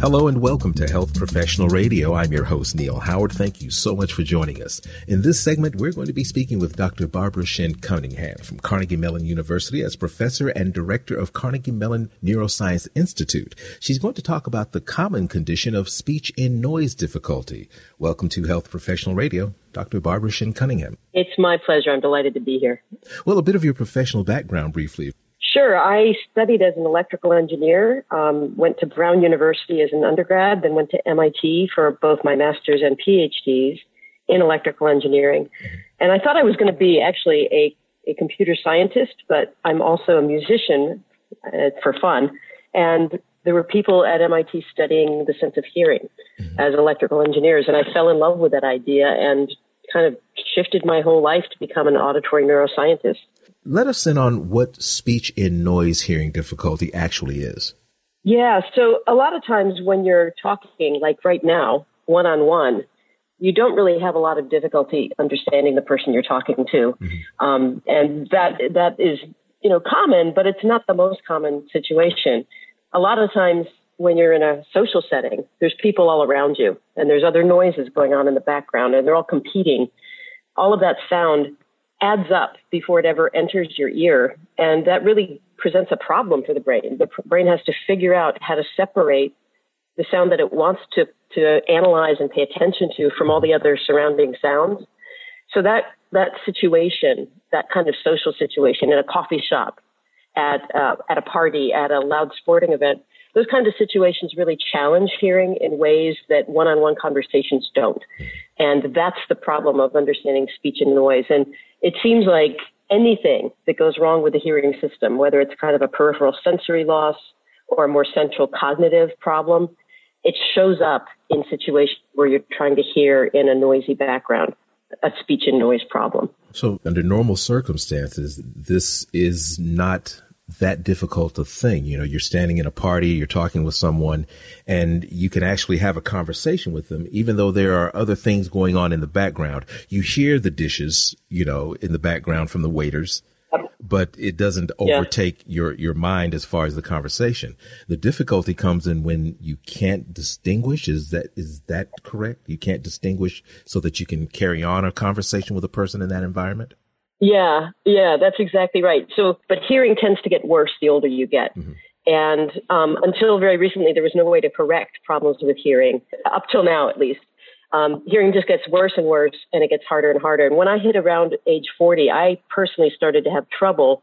Hello and welcome to Health Professional Radio. I'm your host, Neil Howard. Thank you so much for joining us. In this segment, we're going to be speaking with Dr. Barbara Shinn Cunningham from Carnegie Mellon University as professor and director of Carnegie Mellon Neuroscience Institute. She's going to talk about the common condition of speech in noise difficulty. Welcome to Health Professional Radio. Dr. Barbara Shinn Cunningham. It's my pleasure. I'm delighted to be here. Well, a bit of your professional background briefly. Sure. I studied as an electrical engineer, um, went to Brown University as an undergrad, then went to MIT for both my master's and PhDs in electrical engineering. And I thought I was going to be actually a, a computer scientist, but I'm also a musician uh, for fun. And there were people at MIT studying the sense of hearing mm-hmm. as electrical engineers. And I fell in love with that idea and kind of shifted my whole life to become an auditory neuroscientist. Let us in on what speech in noise hearing difficulty actually is. Yeah, so a lot of times when you're talking, like right now, one on one, you don't really have a lot of difficulty understanding the person you're talking to, mm-hmm. um, and that that is you know common, but it's not the most common situation. A lot of times when you're in a social setting, there's people all around you, and there's other noises going on in the background, and they're all competing. All of that sound adds up before it ever enters your ear. And that really presents a problem for the brain. The brain has to figure out how to separate the sound that it wants to, to analyze and pay attention to from all the other surrounding sounds. So that, that situation, that kind of social situation in a coffee shop, at, uh, at a party, at a loud sporting event, those kinds of situations really challenge hearing in ways that one-on-one conversations don't. And that's the problem of understanding speech and noise. And it seems like anything that goes wrong with the hearing system, whether it's kind of a peripheral sensory loss or a more central cognitive problem, it shows up in situations where you're trying to hear in a noisy background, a speech and noise problem. So, under normal circumstances, this is not that difficult a thing. You know, you're standing in a party, you're talking with someone, and you can actually have a conversation with them, even though there are other things going on in the background. You hear the dishes, you know, in the background from the waiters, but it doesn't overtake yeah. your, your mind as far as the conversation. The difficulty comes in when you can't distinguish. Is that, is that correct? You can't distinguish so that you can carry on a conversation with a person in that environment? Yeah, yeah, that's exactly right. So, but hearing tends to get worse the older you get. Mm-hmm. And um, until very recently, there was no way to correct problems with hearing, up till now at least. Um, hearing just gets worse and worse, and it gets harder and harder. And when I hit around age 40, I personally started to have trouble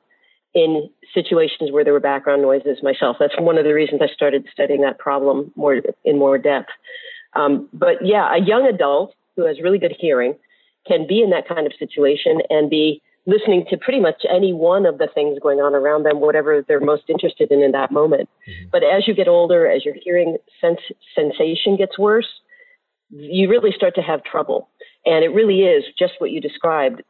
in situations where there were background noises myself. That's one of the reasons I started studying that problem more in more depth. Um, but yeah, a young adult who has really good hearing can be in that kind of situation and be listening to pretty much any one of the things going on around them, whatever they're most interested in in that moment. Mm-hmm. But as you get older, as your hearing sense, sensation gets worse, you really start to have trouble. And it really is just what you described.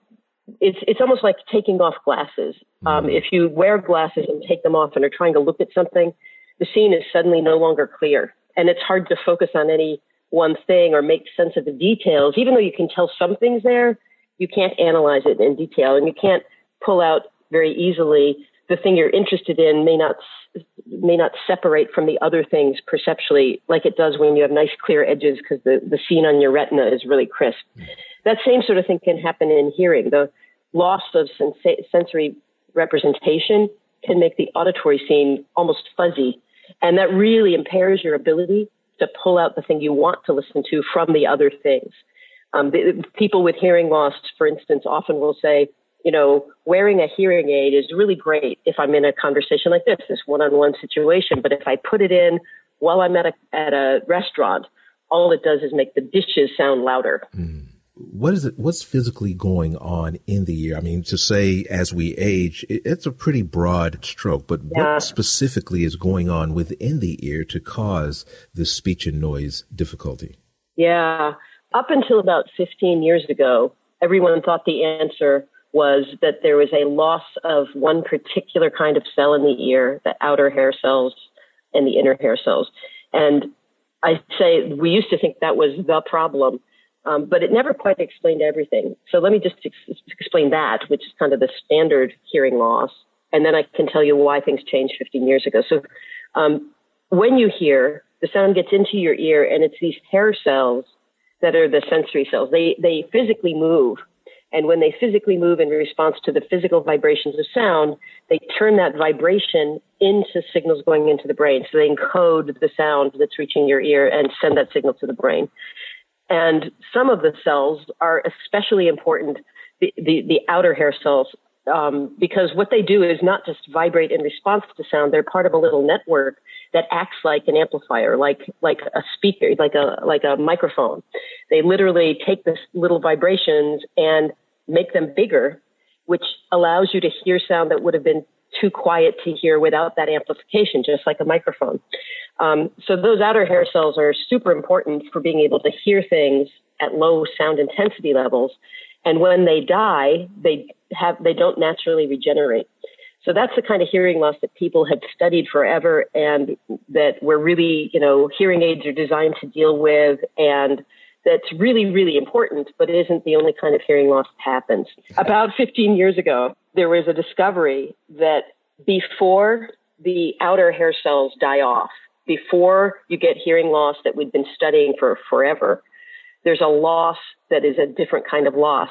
It's, it's almost like taking off glasses. Mm-hmm. Um, if you wear glasses and take them off and are trying to look at something, the scene is suddenly no longer clear. And it's hard to focus on any one thing or make sense of the details. Even though you can tell something's there, you can't analyze it in detail and you can't pull out very easily the thing you're interested in may not may not separate from the other things perceptually like it does when you have nice clear edges because the, the scene on your retina is really crisp. That same sort of thing can happen in hearing. The loss of sensory representation can make the auditory scene almost fuzzy. And that really impairs your ability to pull out the thing you want to listen to from the other things. Um, the, people with hearing loss, for instance, often will say, you know, wearing a hearing aid is really great if I'm in a conversation like this, this one-on-one situation. But if I put it in while I'm at a at a restaurant, all it does is make the dishes sound louder. Mm. What is it? What's physically going on in the ear? I mean, to say as we age, it's a pretty broad stroke. But yeah. what specifically is going on within the ear to cause this speech and noise difficulty? Yeah up until about 15 years ago, everyone thought the answer was that there was a loss of one particular kind of cell in the ear, the outer hair cells and the inner hair cells. And I say we used to think that was the problem, um, but it never quite explained everything. So let me just ex- explain that, which is kind of the standard hearing loss. And then I can tell you why things changed 15 years ago. So um, when you hear, the sound gets into your ear and it's these hair cells that are the sensory cells. They, they physically move. And when they physically move in response to the physical vibrations of sound, they turn that vibration into signals going into the brain. So they encode the sound that's reaching your ear and send that signal to the brain. And some of the cells are especially important, the, the, the outer hair cells, um, because what they do is not just vibrate in response to sound. They're part of a little network that acts like an amplifier, like like a speaker, like a like a microphone. They literally take this little vibrations and make them bigger, which allows you to hear sound that would have been too quiet to hear without that amplification, just like a microphone. Um, so those outer hair cells are super important for being able to hear things at low sound intensity levels. And when they die, they have they don't naturally regenerate. So that's the kind of hearing loss that people have studied forever and that we're really, you know, hearing aids are designed to deal with and that's really, really important, but it isn't the only kind of hearing loss that happens. About 15 years ago, there was a discovery that before the outer hair cells die off, before you get hearing loss that we've been studying for forever, there's a loss that is a different kind of loss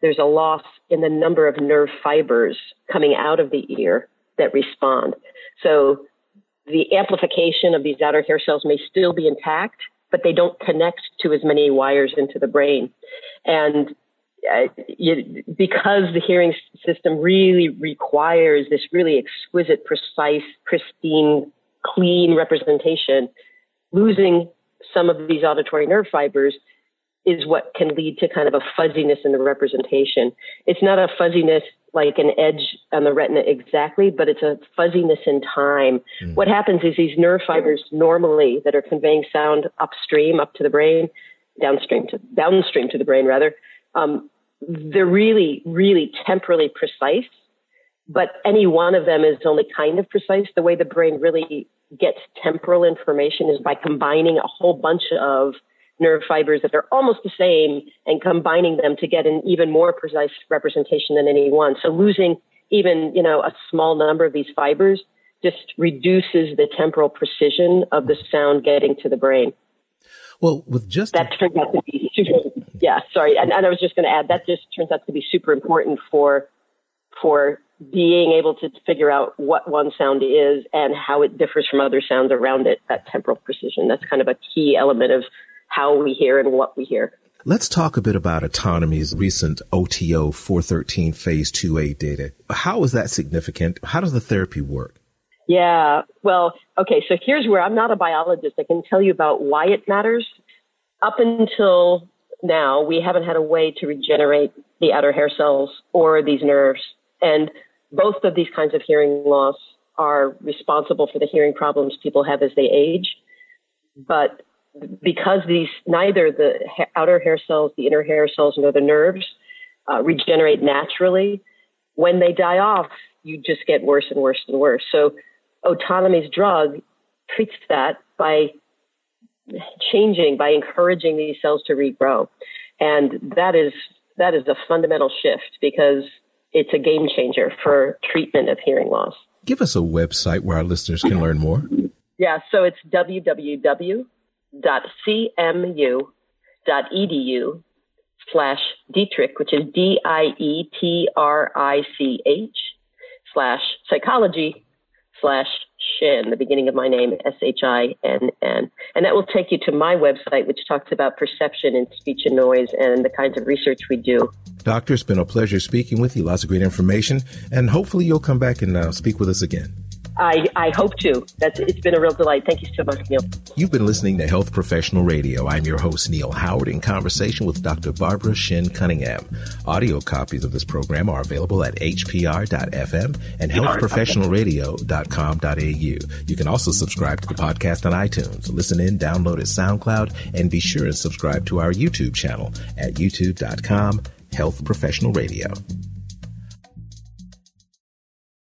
there's a loss in the number of nerve fibers coming out of the ear that respond. So the amplification of these outer hair cells may still be intact, but they don't connect to as many wires into the brain. And uh, you, because the hearing system really requires this really exquisite, precise, pristine, clean representation, losing some of these auditory nerve fibers is what can lead to kind of a fuzziness in the representation. It's not a fuzziness like an edge on the retina exactly, but it's a fuzziness in time. Mm. What happens is these nerve fibers normally that are conveying sound upstream up to the brain, downstream to downstream to the brain rather, um, they're really, really temporally precise. But any one of them is only kind of precise. The way the brain really gets temporal information is by combining a whole bunch of nerve fibers that are almost the same and combining them to get an even more precise representation than any one. So losing even, you know, a small number of these fibers just reduces the temporal precision of the sound getting to the brain. Well, with just that turns out to be super, yeah. Sorry, and, and I was just going to add that just turns out to be super important for for being able to figure out what one sound is and how it differs from other sounds around it. That temporal precision. That's kind of a key element of how we hear and what we hear. Let's talk a bit about Otonomy's recent OTO 413 phase 2A data. How is that significant? How does the therapy work? Yeah, well, okay, so here's where I'm not a biologist. I can tell you about why it matters. Up until now, we haven't had a way to regenerate the outer hair cells or these nerves. And both of these kinds of hearing loss are responsible for the hearing problems people have as they age. But because these neither the outer hair cells, the inner hair cells, nor the nerves uh, regenerate naturally, when they die off, you just get worse and worse and worse. So, Otonomy's drug treats that by changing, by encouraging these cells to regrow, and that is that is a fundamental shift because it's a game changer for treatment of hearing loss. Give us a website where our listeners can learn more. Yeah, so it's www www.cmu.edu slash Dietrich, which is D-I-E-T-R-I-C-H slash psychology slash Shinn, the beginning of my name, S-H-I-N-N. And that will take you to my website, which talks about perception and speech and noise and the kinds of research we do. Doctor, it's been a pleasure speaking with you. Lots of great information. And hopefully you'll come back and uh, speak with us again. I, I hope to. That's it's been a real delight. Thank you so much, Neil. You've been listening to Health Professional Radio. I'm your host, Neil Howard, in conversation with Dr. Barbara Shinn Cunningham. Audio copies of this program are available at hpr.fm and healthprofessionalradio.com.au. You can also subscribe to the podcast on iTunes. Listen in, download at SoundCloud, and be sure and subscribe to our YouTube channel at youtube.com Health Professional Radio.